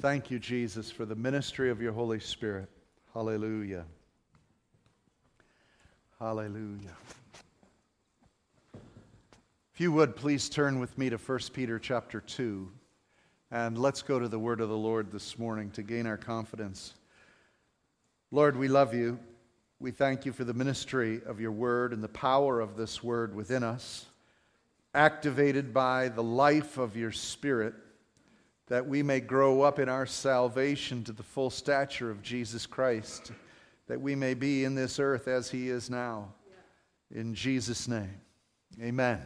Thank you, Jesus, for the ministry of your Holy Spirit. Hallelujah. Hallelujah. If you would, please turn with me to 1 Peter chapter 2, and let's go to the word of the Lord this morning to gain our confidence. Lord, we love you. We thank you for the ministry of your word and the power of this word within us, activated by the life of your spirit, that we may grow up in our salvation to the full stature of Jesus Christ, that we may be in this earth as he is now. In Jesus' name, amen.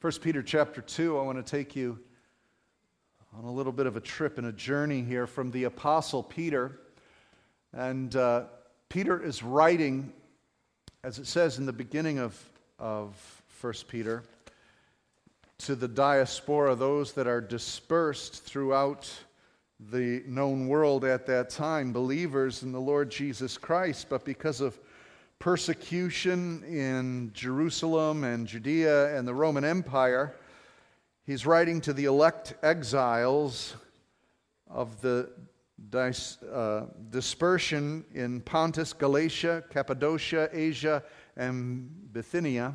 1 Peter chapter 2, I want to take you on a little bit of a trip and a journey here from the Apostle Peter. And uh, Peter is writing, as it says in the beginning of, of 1 Peter, to the diaspora, those that are dispersed throughout the known world at that time, believers in the Lord Jesus Christ, but because of persecution in Jerusalem and Judea and the Roman Empire, he's writing to the elect exiles of the uh, dispersion in Pontus, Galatia, Cappadocia, Asia, and Bithynia.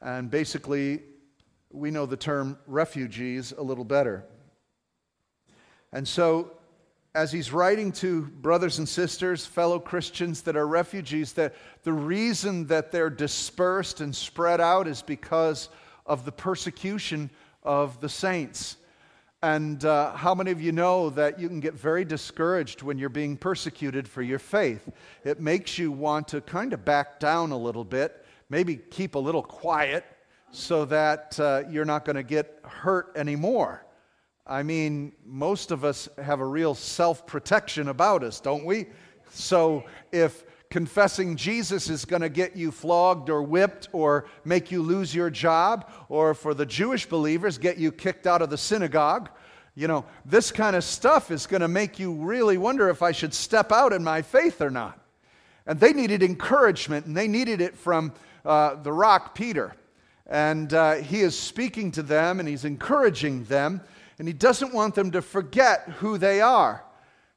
And basically, we know the term refugees a little better. And so, as he's writing to brothers and sisters, fellow Christians that are refugees, that the reason that they're dispersed and spread out is because of the persecution of the saints. And uh, how many of you know that you can get very discouraged when you're being persecuted for your faith? It makes you want to kind of back down a little bit, maybe keep a little quiet so that uh, you're not going to get hurt anymore. I mean, most of us have a real self protection about us, don't we? So if confessing Jesus is going to get you flogged or whipped or make you lose your job, or for the Jewish believers, get you kicked out of the synagogue. You know, this kind of stuff is going to make you really wonder if I should step out in my faith or not. And they needed encouragement, and they needed it from uh, the rock, Peter. And uh, he is speaking to them and he's encouraging them, and he doesn't want them to forget who they are.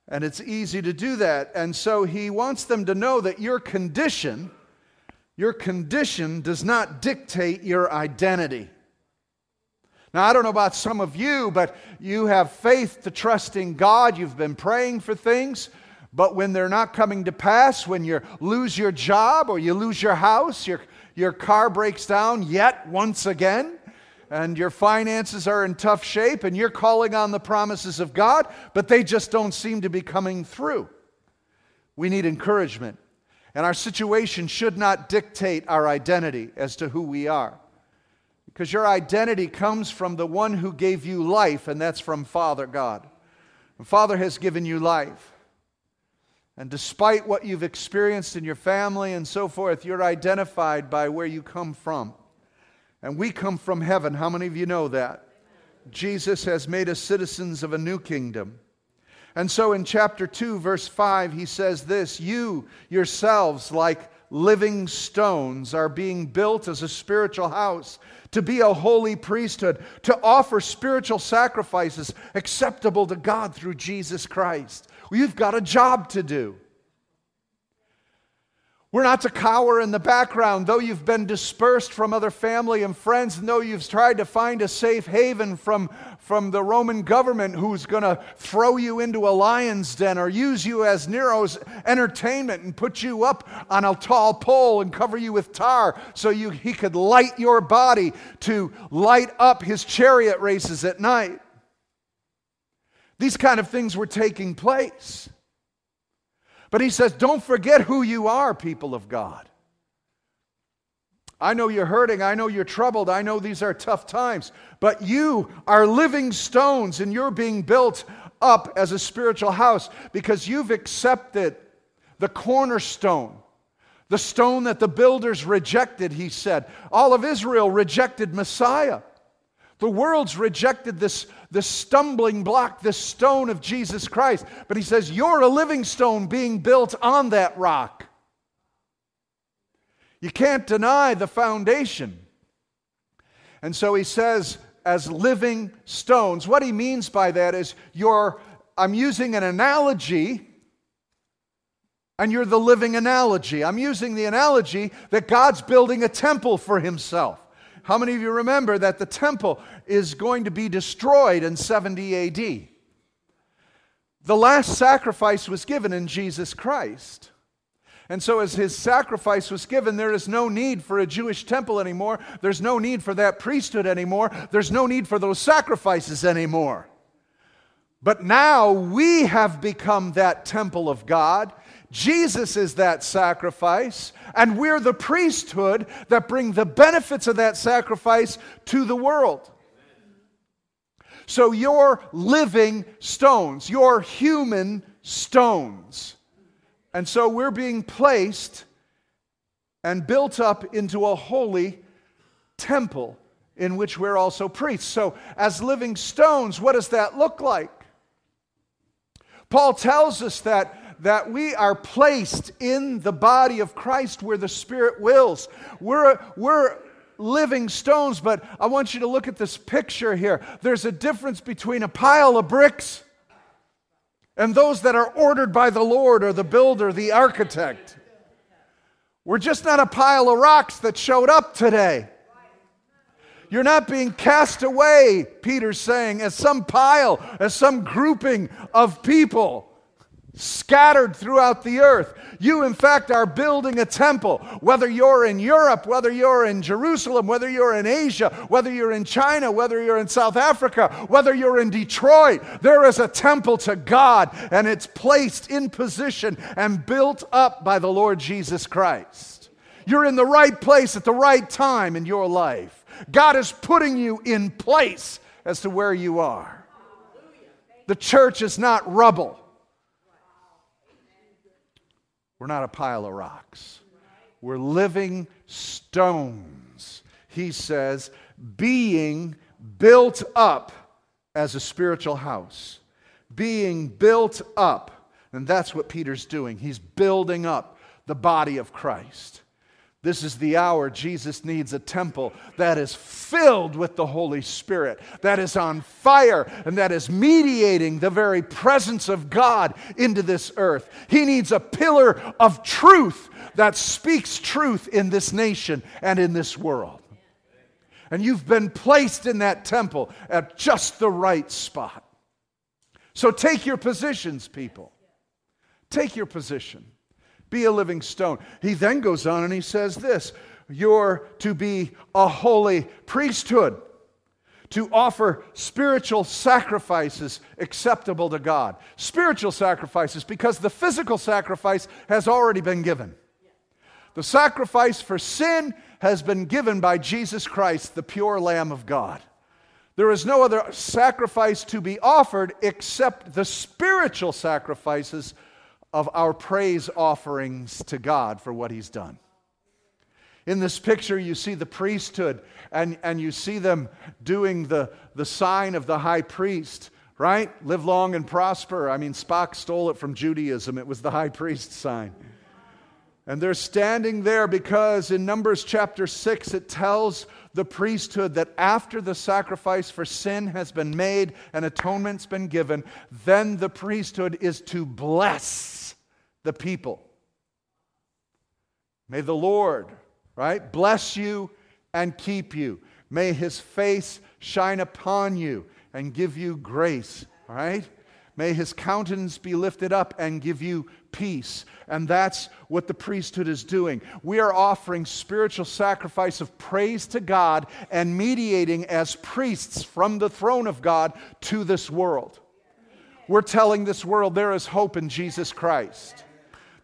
And it's easy to do that. And so he wants them to know that your condition, your condition does not dictate your identity. Now, I don't know about some of you, but you have faith to trust in God. You've been praying for things, but when they're not coming to pass, when you lose your job or you lose your house, your, your car breaks down yet once again, and your finances are in tough shape and you're calling on the promises of God, but they just don't seem to be coming through. We need encouragement. And our situation should not dictate our identity as to who we are. Because your identity comes from the one who gave you life, and that's from Father God. And Father has given you life. And despite what you've experienced in your family and so forth, you're identified by where you come from. And we come from heaven. How many of you know that? Jesus has made us citizens of a new kingdom. And so in chapter 2, verse 5, he says this You yourselves, like living stones, are being built as a spiritual house, to be a holy priesthood, to offer spiritual sacrifices acceptable to God through Jesus Christ. Well, you've got a job to do. We're not to cower in the background, though you've been dispersed from other family and friends, and though you've tried to find a safe haven from, from the Roman government who's going to throw you into a lion's den or use you as Nero's entertainment and put you up on a tall pole and cover you with tar so you, he could light your body to light up his chariot races at night. These kind of things were taking place. But he says, don't forget who you are, people of God. I know you're hurting. I know you're troubled. I know these are tough times. But you are living stones and you're being built up as a spiritual house because you've accepted the cornerstone, the stone that the builders rejected, he said. All of Israel rejected Messiah. The world's rejected this, this stumbling block, this stone of Jesus Christ. But he says, You're a living stone being built on that rock. You can't deny the foundation. And so he says, as living stones. What he means by that is you're, I'm using an analogy, and you're the living analogy. I'm using the analogy that God's building a temple for himself. How many of you remember that the temple is going to be destroyed in 70 AD? The last sacrifice was given in Jesus Christ. And so, as his sacrifice was given, there is no need for a Jewish temple anymore. There's no need for that priesthood anymore. There's no need for those sacrifices anymore. But now we have become that temple of God. Jesus is that sacrifice, and we're the priesthood that bring the benefits of that sacrifice to the world. So you're living stones, you're human stones. And so we're being placed and built up into a holy temple in which we're also priests. So, as living stones, what does that look like? Paul tells us that, that we are placed in the body of Christ where the Spirit wills. We're, we're living stones, but I want you to look at this picture here. There's a difference between a pile of bricks and those that are ordered by the Lord or the builder, the architect. We're just not a pile of rocks that showed up today. You're not being cast away, Peter's saying, as some pile, as some grouping of people scattered throughout the earth. You, in fact, are building a temple. Whether you're in Europe, whether you're in Jerusalem, whether you're in Asia, whether you're in China, whether you're in South Africa, whether you're in Detroit, there is a temple to God, and it's placed in position and built up by the Lord Jesus Christ. You're in the right place at the right time in your life. God is putting you in place as to where you are. The church is not rubble. We're not a pile of rocks. We're living stones, he says, being built up as a spiritual house. Being built up. And that's what Peter's doing. He's building up the body of Christ. This is the hour Jesus needs a temple that is filled with the Holy Spirit, that is on fire, and that is mediating the very presence of God into this earth. He needs a pillar of truth that speaks truth in this nation and in this world. And you've been placed in that temple at just the right spot. So take your positions, people. Take your position. Be a living stone. He then goes on and he says this You're to be a holy priesthood, to offer spiritual sacrifices acceptable to God. Spiritual sacrifices, because the physical sacrifice has already been given. The sacrifice for sin has been given by Jesus Christ, the pure Lamb of God. There is no other sacrifice to be offered except the spiritual sacrifices of our praise offerings to God for what He's done. In this picture, you see the priesthood and, and you see them doing the, the sign of the high priest, right? Live long and prosper. I mean, Spock stole it from Judaism, it was the high priest sign. And they're standing there because in Numbers chapter 6, it tells the priesthood that after the sacrifice for sin has been made and atonement's been given, then the priesthood is to bless the people. May the Lord, right, bless you and keep you. May his face shine upon you and give you grace, right? May his countenance be lifted up and give you peace. And that's what the priesthood is doing. We are offering spiritual sacrifice of praise to God and mediating as priests from the throne of God to this world. We're telling this world there is hope in Jesus Christ.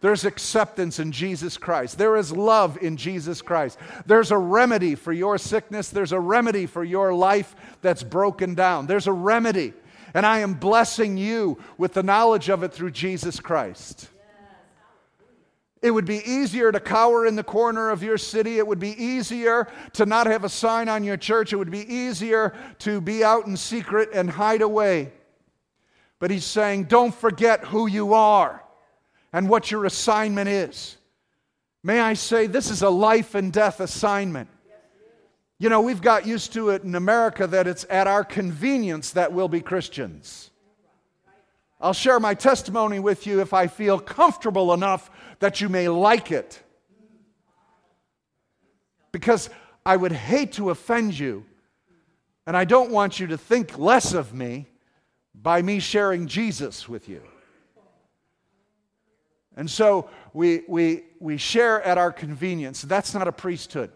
There's acceptance in Jesus Christ. There is love in Jesus Christ. There's a remedy for your sickness. There's a remedy for your life that's broken down. There's a remedy. And I am blessing you with the knowledge of it through Jesus Christ. It would be easier to cower in the corner of your city. It would be easier to not have a sign on your church. It would be easier to be out in secret and hide away. But he's saying, don't forget who you are and what your assignment is. May I say, this is a life and death assignment. You know, we've got used to it in America that it's at our convenience that we'll be Christians. I'll share my testimony with you if I feel comfortable enough that you may like it. Because I would hate to offend you, and I don't want you to think less of me by me sharing Jesus with you. And so we, we, we share at our convenience. That's not a priesthood.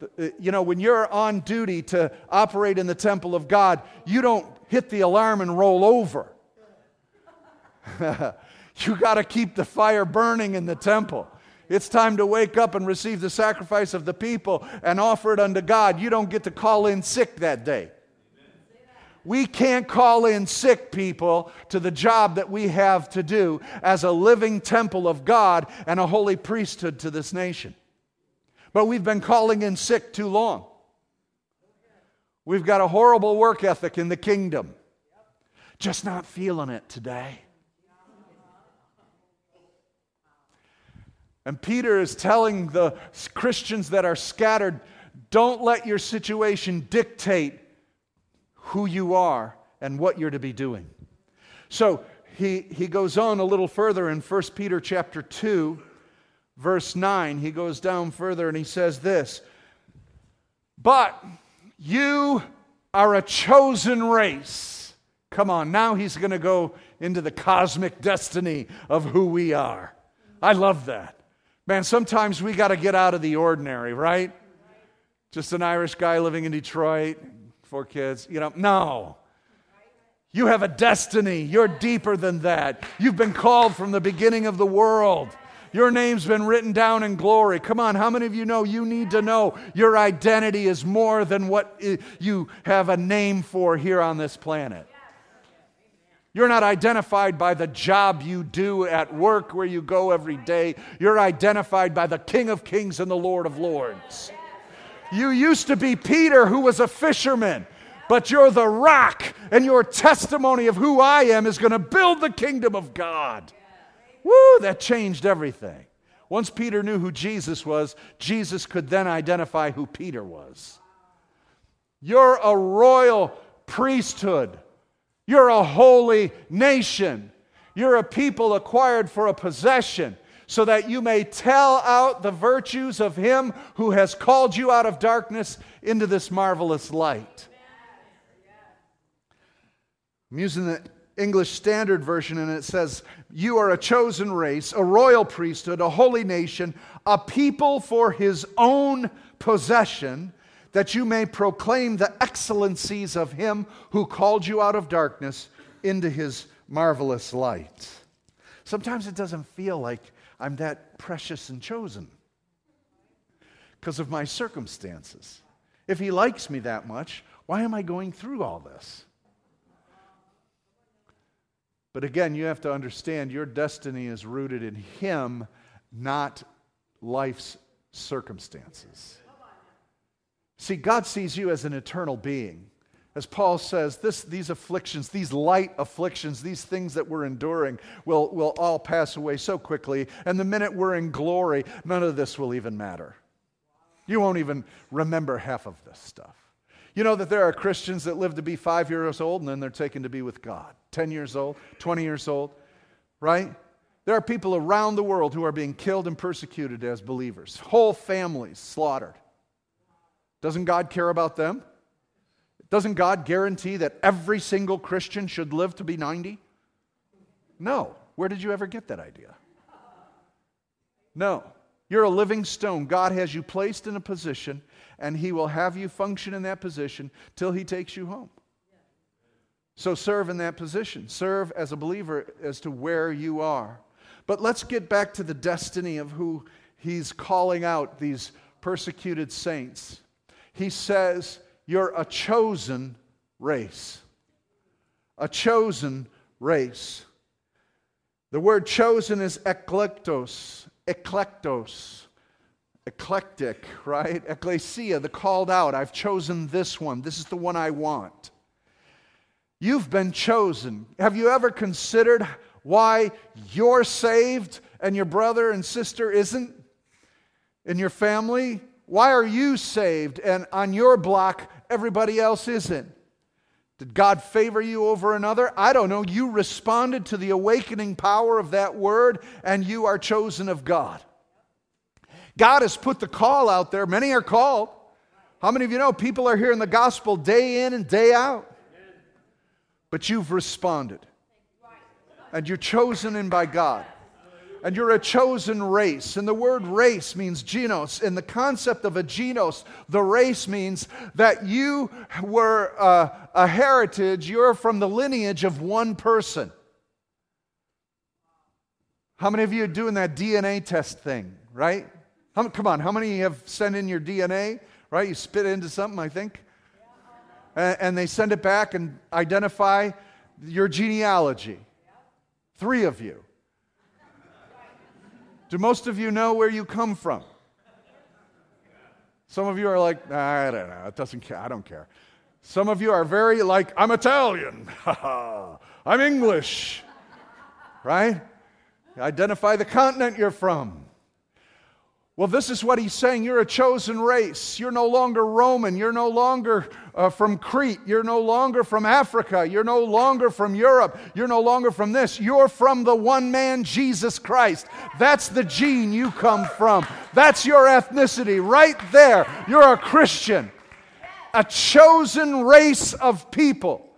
Uh, you know, when you're on duty to operate in the temple of God, you don't hit the alarm and roll over. you got to keep the fire burning in the temple. It's time to wake up and receive the sacrifice of the people and offer it unto God. You don't get to call in sick that day. We can't call in sick people to the job that we have to do as a living temple of God and a holy priesthood to this nation. But we've been calling in sick too long. We've got a horrible work ethic in the kingdom. Just not feeling it today. And Peter is telling the Christians that are scattered don't let your situation dictate who you are and what you're to be doing. So he, he goes on a little further in 1 Peter chapter 2, verse 9. He goes down further and he says this But you are a chosen race. Come on, now he's going to go into the cosmic destiny of who we are. I love that. Man, sometimes we got to get out of the ordinary, right? Just an Irish guy living in Detroit, four kids. You know, no. You have a destiny. You're deeper than that. You've been called from the beginning of the world. Your name's been written down in glory. Come on, how many of you know you need to know your identity is more than what you have a name for here on this planet? You're not identified by the job you do at work where you go every day. You're identified by the King of Kings and the Lord of Lords. You used to be Peter, who was a fisherman, but you're the rock, and your testimony of who I am is going to build the kingdom of God. Woo, that changed everything. Once Peter knew who Jesus was, Jesus could then identify who Peter was. You're a royal priesthood. You're a holy nation. You're a people acquired for a possession so that you may tell out the virtues of him who has called you out of darkness into this marvelous light. I'm using the English Standard Version, and it says, You are a chosen race, a royal priesthood, a holy nation, a people for his own possession, that you may proclaim the excellencies of him who called you out of darkness into his marvelous light. Sometimes it doesn't feel like I'm that precious and chosen because of my circumstances. If he likes me that much, why am I going through all this? But again, you have to understand your destiny is rooted in him, not life's circumstances. See, God sees you as an eternal being as Paul says, this, these afflictions, these light afflictions, these things that we're enduring will, will all pass away so quickly. And the minute we're in glory, none of this will even matter. You won't even remember half of this stuff. You know that there are Christians that live to be five years old and then they're taken to be with God, 10 years old, 20 years old, right? There are people around the world who are being killed and persecuted as believers, whole families slaughtered. Doesn't God care about them? Doesn't God guarantee that every single Christian should live to be 90? No. Where did you ever get that idea? No. You're a living stone. God has you placed in a position, and He will have you function in that position till He takes you home. So serve in that position. Serve as a believer as to where you are. But let's get back to the destiny of who He's calling out these persecuted saints. He says, you're a chosen race. A chosen race. The word chosen is eklektos, eklektos, eclectic, right? Ecclesia, the called out. I've chosen this one. This is the one I want. You've been chosen. Have you ever considered why you're saved and your brother and sister isn't? In your family, why are you saved and on your block everybody else isn't? Did God favor you over another? I don't know. You responded to the awakening power of that word and you are chosen of God. God has put the call out there. Many are called. How many of you know people are hearing the gospel day in and day out? But you've responded. And you're chosen in by God and you're a chosen race. And the word race means genos. And the concept of a genos, the race means that you were uh, a heritage, you're from the lineage of one person. How many of you are doing that DNA test thing, right? How, come on, how many have sent in your DNA, right? You spit into something, I think. And, and they send it back and identify your genealogy. Three of you. Do most of you know where you come from? Some of you are like, I don't know, it doesn't care, I don't care. Some of you are very like, I'm Italian, I'm English, right? Identify the continent you're from. Well, this is what he's saying. You're a chosen race. You're no longer Roman. You're no longer uh, from Crete. You're no longer from Africa. You're no longer from Europe. You're no longer from this. You're from the one man, Jesus Christ. That's the gene you come from. That's your ethnicity right there. You're a Christian, a chosen race of people.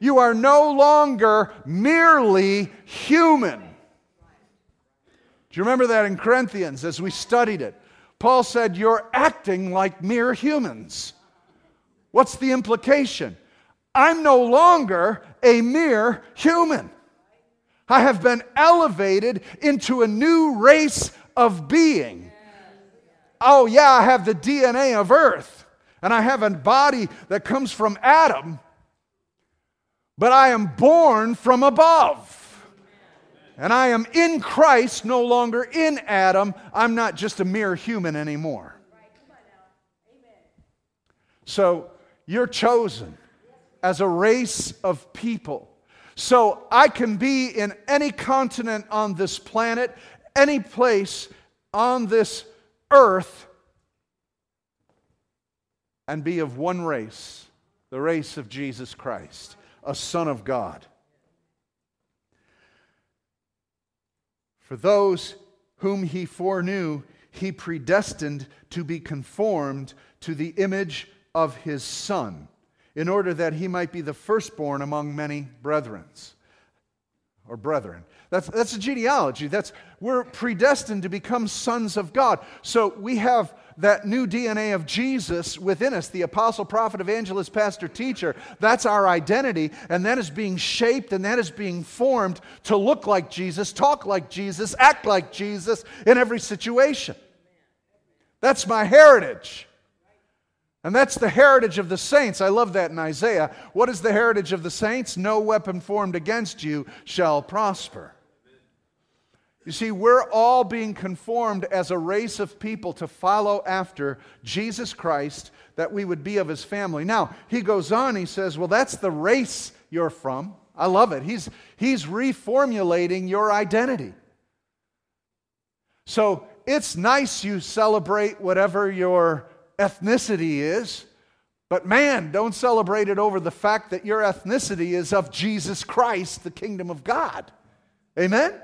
You are no longer merely human. Do you remember that in Corinthians as we studied it? Paul said, You're acting like mere humans. What's the implication? I'm no longer a mere human. I have been elevated into a new race of being. Oh, yeah, I have the DNA of earth, and I have a body that comes from Adam, but I am born from above. And I am in Christ, no longer in Adam. I'm not just a mere human anymore. So you're chosen as a race of people. So I can be in any continent on this planet, any place on this earth, and be of one race the race of Jesus Christ, a Son of God. For those whom he foreknew, he predestined to be conformed to the image of his Son, in order that he might be the firstborn among many brethren or brethren. That's, that's a genealogy. That's, we're predestined to become sons of God. So we have that new DNA of Jesus within us, the apostle, prophet, evangelist, pastor, teacher. That's our identity, and that is being shaped and that is being formed to look like Jesus, talk like Jesus, act like Jesus in every situation. That's my heritage. And that's the heritage of the saints. I love that in Isaiah. What is the heritage of the saints? No weapon formed against you shall prosper. You see, we're all being conformed as a race of people to follow after Jesus Christ, that we would be of his family. Now, he goes on, he says, Well, that's the race you're from. I love it. He's, he's reformulating your identity. So it's nice you celebrate whatever your ethnicity is, but man, don't celebrate it over the fact that your ethnicity is of Jesus Christ, the kingdom of God. Amen?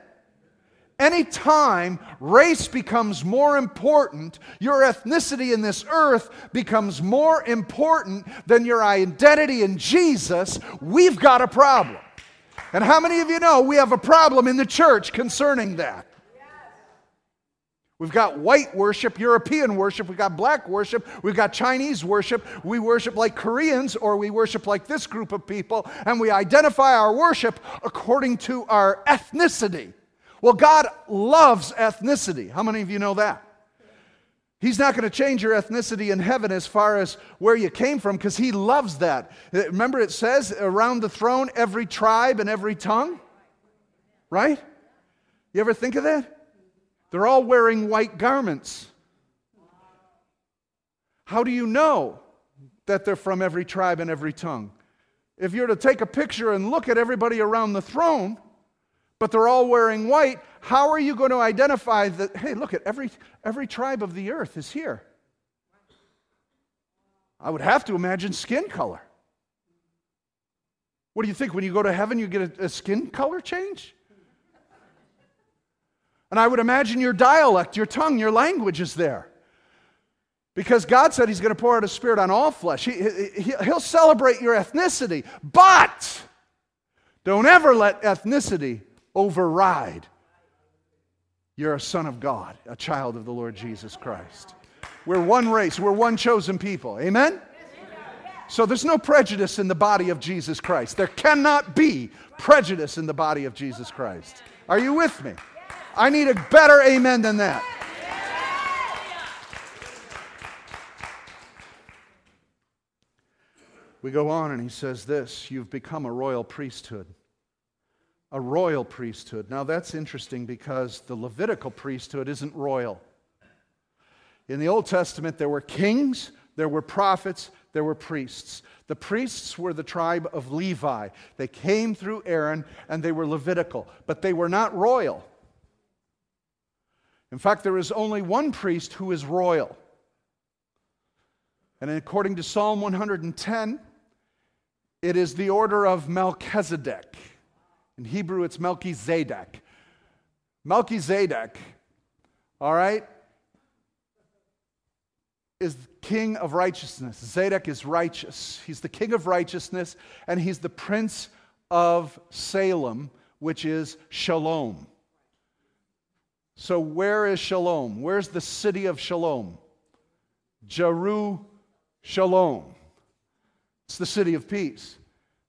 Anytime race becomes more important, your ethnicity in this earth becomes more important than your identity in Jesus, we've got a problem. And how many of you know we have a problem in the church concerning that? We've got white worship, European worship, we've got black worship, we've got Chinese worship. We worship like Koreans or we worship like this group of people, and we identify our worship according to our ethnicity. Well, God loves ethnicity. How many of you know that? He's not going to change your ethnicity in heaven as far as where you came from because He loves that. Uh, remember, it says around the throne, every tribe and every tongue? Right? You ever think of that? They're all wearing white garments. How do you know that they're from every tribe and every tongue? If you're to take a picture and look at everybody around the throne, but they're all wearing white, how are you going to identify that, hey, look at every, every tribe of the earth is here? I would have to imagine skin color. What do you think? When you go to heaven, you get a, a skin color change? And I would imagine your dialect, your tongue, your language is there. Because God said He's going to pour out His Spirit on all flesh. He, he, he'll celebrate your ethnicity, but don't ever let ethnicity override you're a son of God, a child of the Lord Jesus Christ. We're one race, we're one chosen people. Amen? So there's no prejudice in the body of Jesus Christ. There cannot be prejudice in the body of Jesus Christ. Are you with me? I need a better amen than that. We go on and he says this You've become a royal priesthood. A royal priesthood. Now that's interesting because the Levitical priesthood isn't royal. In the Old Testament, there were kings, there were prophets, there were priests. The priests were the tribe of Levi. They came through Aaron and they were Levitical, but they were not royal. In fact, there is only one priest who is royal. And according to Psalm 110, it is the order of Melchizedek. In Hebrew, it's Melchizedek. Melchizedek, all right, is king of righteousness. Zadok is righteous. He's the king of righteousness, and he's the prince of Salem, which is Shalom. So, where is Shalom? Where's the city of Shalom? Jeru Shalom. It's the city of peace.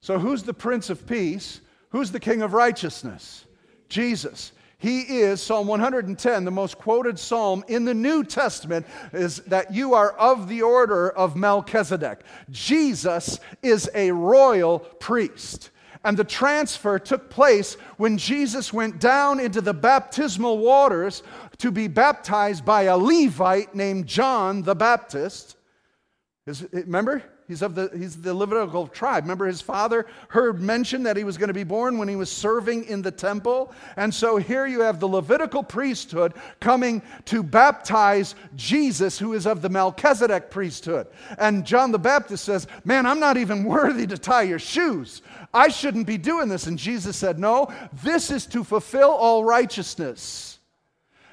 So, who's the Prince of Peace? Who's the King of Righteousness? Jesus. He is, Psalm 110, the most quoted psalm in the New Testament, is that you are of the order of Melchizedek. Jesus is a royal priest. And the transfer took place when Jesus went down into the baptismal waters to be baptized by a Levite named John the Baptist. Is, remember? He's of the, he's the Levitical tribe. Remember, his father heard mention that he was going to be born when he was serving in the temple. And so here you have the Levitical priesthood coming to baptize Jesus, who is of the Melchizedek priesthood. And John the Baptist says, Man, I'm not even worthy to tie your shoes. I shouldn't be doing this. And Jesus said, No, this is to fulfill all righteousness.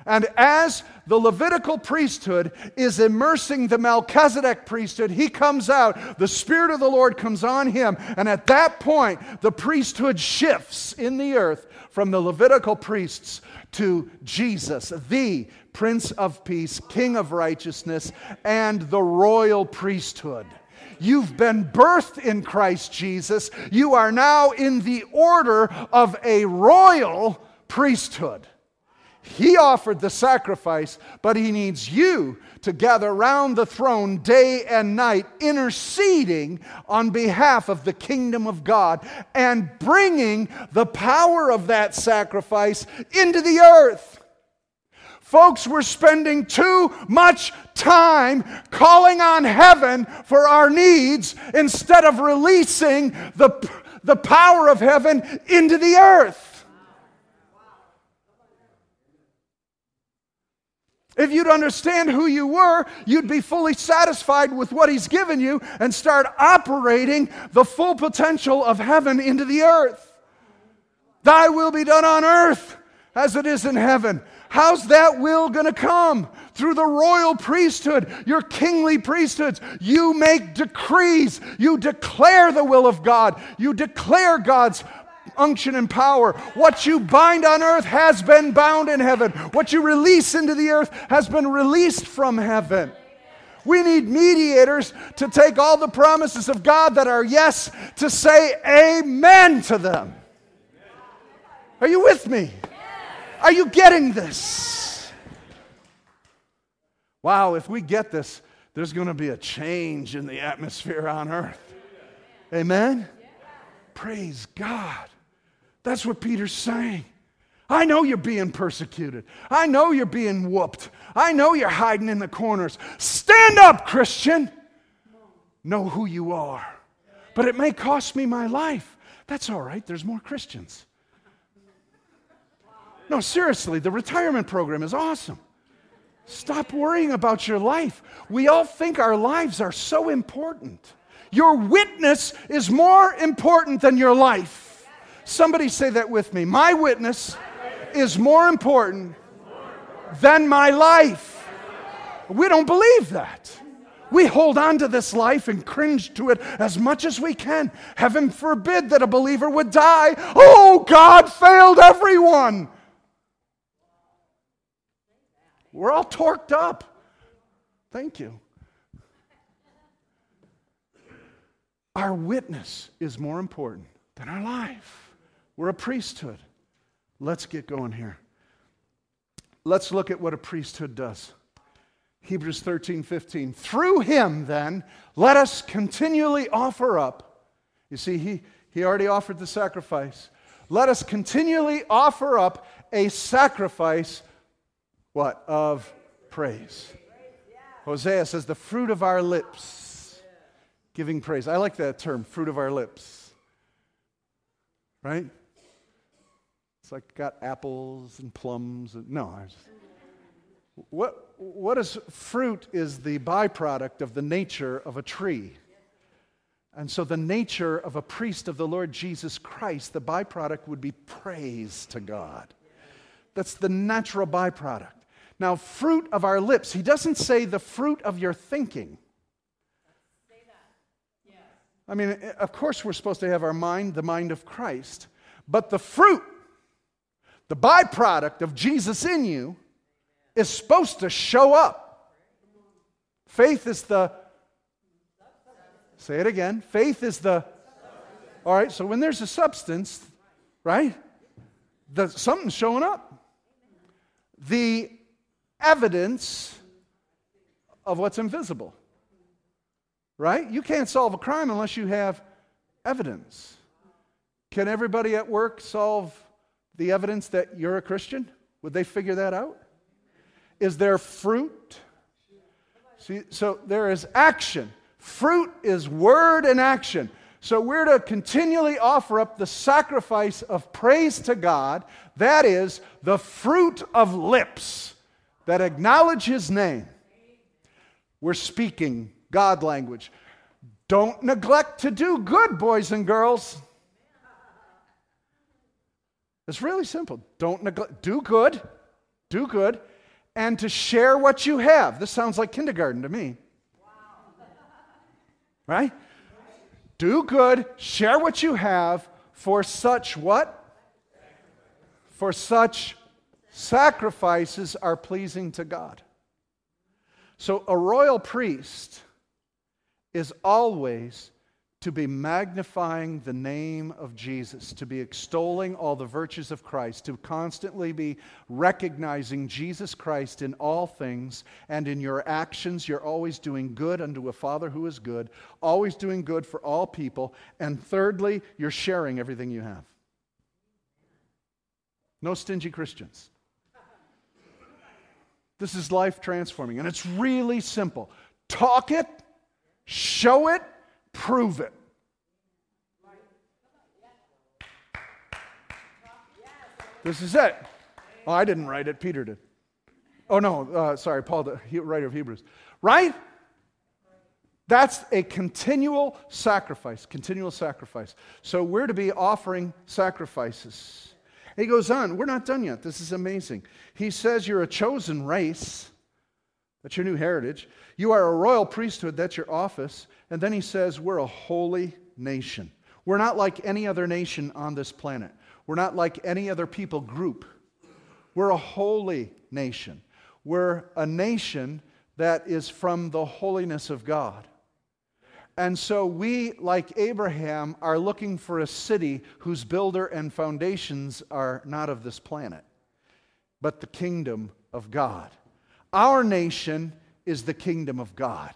And as the Levitical priesthood is immersing the Melchizedek priesthood, he comes out, the Spirit of the Lord comes on him, and at that point, the priesthood shifts in the earth from the Levitical priests to Jesus, the Prince of Peace, King of Righteousness, and the royal priesthood. You've been birthed in Christ Jesus. You are now in the order of a royal priesthood. He offered the sacrifice, but He needs you to gather around the throne day and night, interceding on behalf of the kingdom of God and bringing the power of that sacrifice into the earth. Folks, we're spending too much time calling on heaven for our needs instead of releasing the, the power of heaven into the earth. If you'd understand who you were, you'd be fully satisfied with what He's given you and start operating the full potential of heaven into the earth. Thy will be done on earth as it is in heaven. How's that will going to come? Through the royal priesthood, your kingly priesthoods. You make decrees. You declare the will of God. You declare God's unction and power. What you bind on earth has been bound in heaven. What you release into the earth has been released from heaven. We need mediators to take all the promises of God that are yes to say amen to them. Are you with me? Are you getting this? Wow, if we get this, there's going to be a change in the atmosphere on earth. Amen? Praise God. That's what Peter's saying. I know you're being persecuted. I know you're being whooped. I know you're hiding in the corners. Stand up, Christian. Know who you are. But it may cost me my life. That's all right, there's more Christians. No, seriously, the retirement program is awesome. Stop worrying about your life. We all think our lives are so important. Your witness is more important than your life. Somebody say that with me. My witness is more important than my life. We don't believe that. We hold on to this life and cringe to it as much as we can. Heaven forbid that a believer would die. Oh, God failed everyone. We're all torqued up. Thank you. Our witness is more important than our life. We're a priesthood. Let's get going here. Let's look at what a priesthood does. Hebrews 13, 15. Through him, then, let us continually offer up. You see, he, he already offered the sacrifice. Let us continually offer up a sacrifice, what? Of praise. Hosea says, the fruit of our lips, giving praise. I like that term, fruit of our lips. Right? It's like got apples and plums. And, no, I just, what, what is fruit is the byproduct of the nature of a tree. And so, the nature of a priest of the Lord Jesus Christ, the byproduct would be praise to God. That's the natural byproduct. Now, fruit of our lips, he doesn't say the fruit of your thinking. I mean, of course, we're supposed to have our mind, the mind of Christ, but the fruit, the byproduct of Jesus in you, is supposed to show up. Faith is the, say it again, faith is the, all right, so when there's a substance, right, the, something's showing up. The evidence of what's invisible, right? You can't solve a crime unless you have evidence. Can everybody at work solve the evidence that you're a Christian? Would they figure that out? Is there fruit? See, so there is action. Fruit is word and action. So we're to continually offer up the sacrifice of praise to God. That is the fruit of lips that acknowledge His name. We're speaking God language. Don't neglect to do good, boys and girls. It's really simple. Don't neglect, do good, do good, and to share what you have. This sounds like kindergarten to me. Right? Do good, share what you have for such what? For such sacrifices are pleasing to God. So a royal priest is always to be magnifying the name of Jesus, to be extolling all the virtues of Christ, to constantly be recognizing Jesus Christ in all things, and in your actions, you're always doing good unto a Father who is good, always doing good for all people, and thirdly, you're sharing everything you have. No stingy Christians. This is life transforming, and it's really simple. Talk it, show it, prove it. This is it. Oh, I didn't write it, Peter did. Oh, no, uh, sorry, Paul, the writer of Hebrews. Right? That's a continual sacrifice, continual sacrifice. So we're to be offering sacrifices. He goes on, we're not done yet. This is amazing. He says, You're a chosen race. That's your new heritage. You are a royal priesthood. That's your office. And then he says, We're a holy nation. We're not like any other nation on this planet. We're not like any other people group. We're a holy nation. We're a nation that is from the holiness of God. And so we, like Abraham, are looking for a city whose builder and foundations are not of this planet, but the kingdom of God. Our nation is the kingdom of God.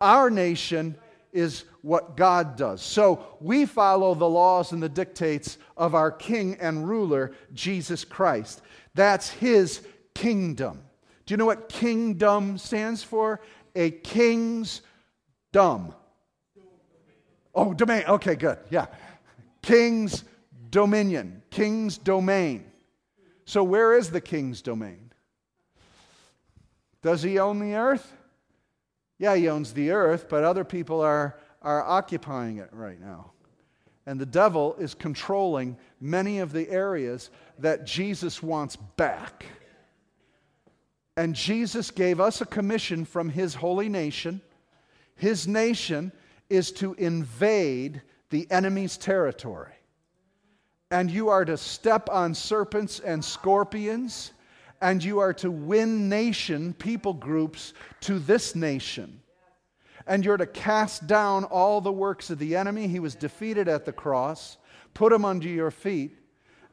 Our nation is what God does. So we follow the laws and the dictates of our king and ruler, Jesus Christ. That's his kingdom. Do you know what kingdom stands for? A king's dumb. Oh, domain. Okay, good. Yeah. King's dominion, king's domain. So, where is the king's domain? Does he own the earth? Yeah, he owns the earth, but other people are, are occupying it right now. And the devil is controlling many of the areas that Jesus wants back. And Jesus gave us a commission from his holy nation. His nation is to invade the enemy's territory. And you are to step on serpents and scorpions, and you are to win nation, people groups to this nation. And you're to cast down all the works of the enemy. He was defeated at the cross. Put him under your feet.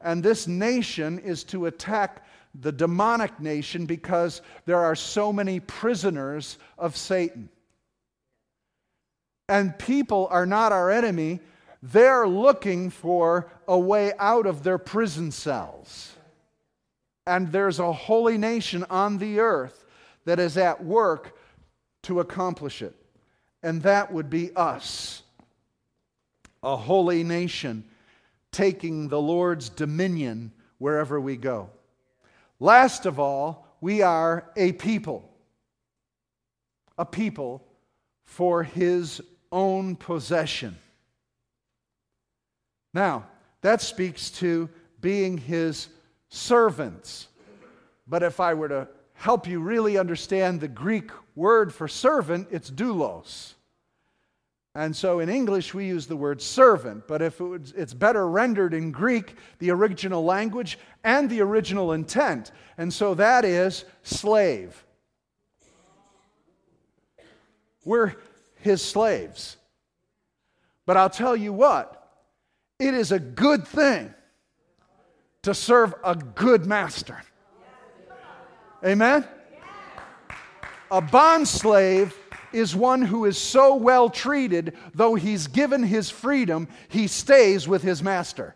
And this nation is to attack the demonic nation because there are so many prisoners of Satan. And people are not our enemy, they're looking for a way out of their prison cells. And there's a holy nation on the earth that is at work to accomplish it. And that would be us, a holy nation taking the Lord's dominion wherever we go. Last of all, we are a people, a people for his own possession. Now, that speaks to being his servants. But if I were to help you really understand the Greek word for servant, it's doulos. And so in English, we use the word servant, but if it was, it's better rendered in Greek, the original language and the original intent. And so that is slave. We're his slaves. But I'll tell you what, it is a good thing to serve a good master. Amen? A bond slave is one who is so well treated, though he's given his freedom, he stays with his master.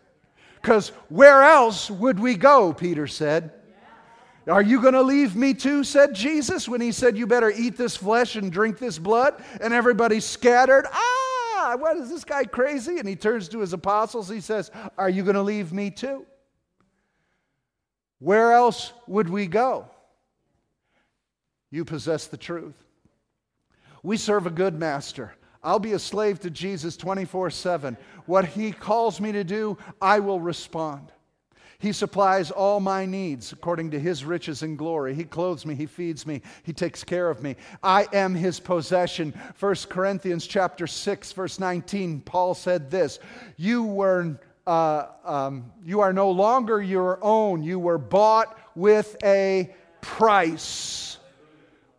Because where else would we go, Peter said. Are you going to leave me too? said Jesus when he said, You better eat this flesh and drink this blood. And everybody scattered. Ah, what is this guy crazy? And he turns to his apostles. He says, Are you going to leave me too? Where else would we go? You possess the truth. We serve a good master. I'll be a slave to Jesus 24 7. What he calls me to do, I will respond. He supplies all my needs according to his riches and glory. He clothes me, he feeds me, he takes care of me. I am his possession. 1 Corinthians chapter 6 verse 19, Paul said this, you were uh, um, you are no longer your own. You were bought with a price.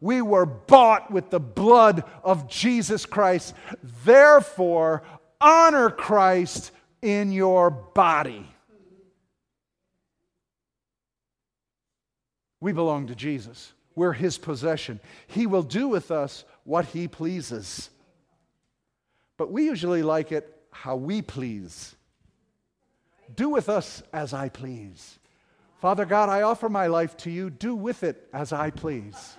We were bought with the blood of Jesus Christ. Therefore, honor Christ in your body. We belong to Jesus. We're his possession. He will do with us what he pleases. But we usually like it how we please. Do with us as I please. Father God, I offer my life to you. Do with it as I please.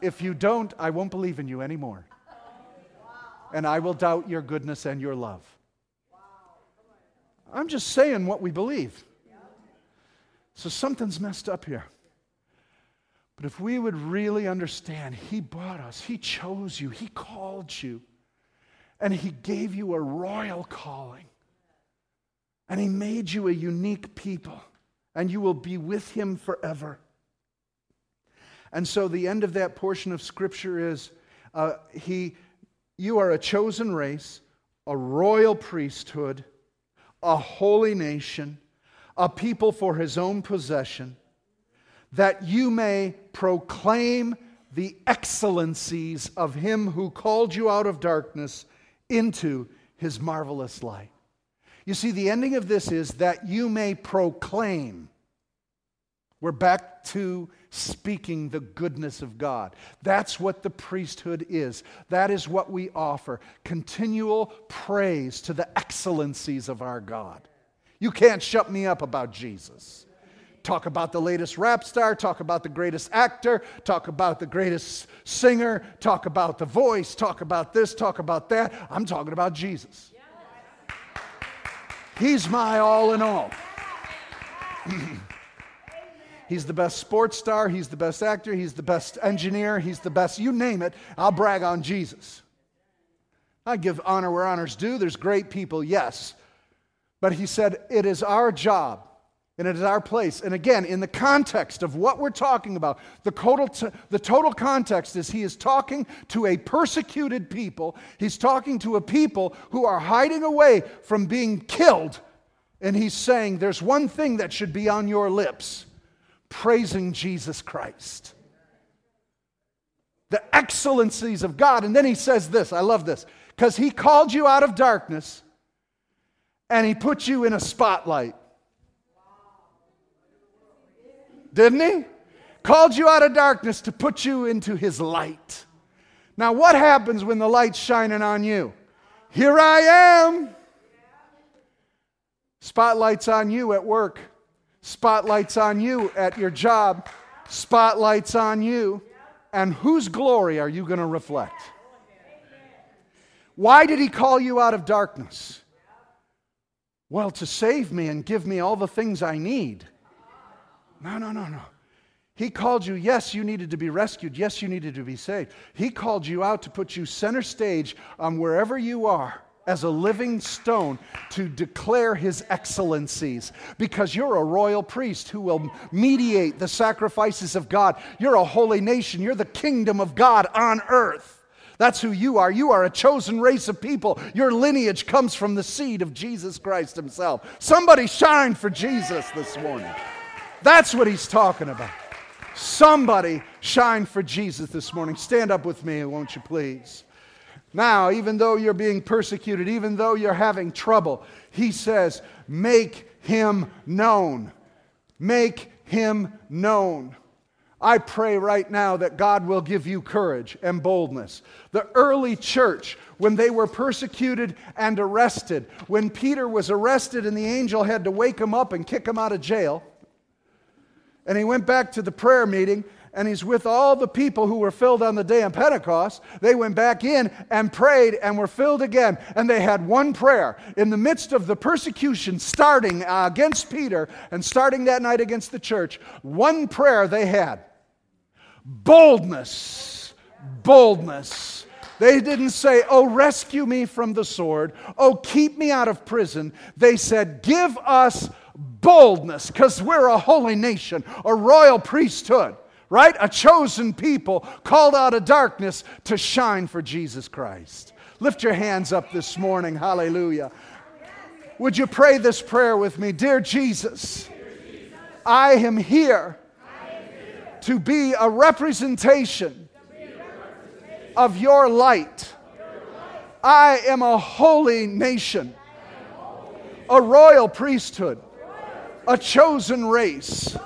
If you don't, I won't believe in you anymore. And I will doubt your goodness and your love. I'm just saying what we believe. So something's messed up here. But if we would really understand, He bought us, He chose you, He called you, and He gave you a royal calling, and He made you a unique people, and you will be with Him forever. And so the end of that portion of Scripture is uh, he, you are a chosen race, a royal priesthood, a holy nation, a people for his own possession, that you may proclaim the excellencies of him who called you out of darkness into his marvelous light. You see, the ending of this is that you may proclaim. We're back to speaking the goodness of God. That's what the priesthood is. That is what we offer continual praise to the excellencies of our God. You can't shut me up about Jesus. Talk about the latest rap star, talk about the greatest actor, talk about the greatest singer, talk about the voice, talk about this, talk about that. I'm talking about Jesus. He's my all in all. He's the best sports star. He's the best actor. He's the best engineer. He's the best, you name it. I'll brag on Jesus. I give honor where honor's due. There's great people, yes. But he said, it is our job and it is our place. And again, in the context of what we're talking about, the total, t- the total context is he is talking to a persecuted people. He's talking to a people who are hiding away from being killed. And he's saying, there's one thing that should be on your lips praising Jesus Christ. The excellencies of God. And then he says this I love this because he called you out of darkness and he put you in a spotlight. Didn't he? Called you out of darkness to put you into his light. Now, what happens when the light's shining on you? Here I am. Spotlights on you at work. Spotlights on you at your job. Spotlights on you. And whose glory are you going to reflect? Why did he call you out of darkness? Well, to save me and give me all the things I need. No, no, no, no. He called you, yes, you needed to be rescued. Yes, you needed to be saved. He called you out to put you center stage on wherever you are as a living stone to declare his excellencies because you're a royal priest who will mediate the sacrifices of God. You're a holy nation. You're the kingdom of God on earth. That's who you are. You are a chosen race of people. Your lineage comes from the seed of Jesus Christ himself. Somebody shine for Jesus this morning. That's what he's talking about. Somebody shine for Jesus this morning. Stand up with me, won't you please? Now, even though you're being persecuted, even though you're having trouble, he says, make him known. Make him known. I pray right now that God will give you courage and boldness. The early church, when they were persecuted and arrested, when Peter was arrested and the angel had to wake him up and kick him out of jail, and he went back to the prayer meeting and he's with all the people who were filled on the day of Pentecost. They went back in and prayed and were filled again. And they had one prayer. In the midst of the persecution starting uh, against Peter and starting that night against the church, one prayer they had boldness, boldness. They didn't say, Oh, rescue me from the sword. Oh, keep me out of prison. They said, Give us boldness because we're a holy nation, a royal priesthood, right? A chosen people called out of darkness to shine for Jesus Christ. Lift your hands up this morning. Hallelujah. Would you pray this prayer with me? Dear Jesus, I am here to be a representation of your light. I am a holy nation, a royal priesthood a chosen race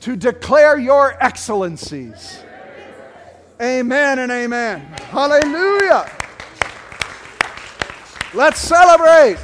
to declare your excellencies. Amen and amen. Hallelujah. Let's celebrate.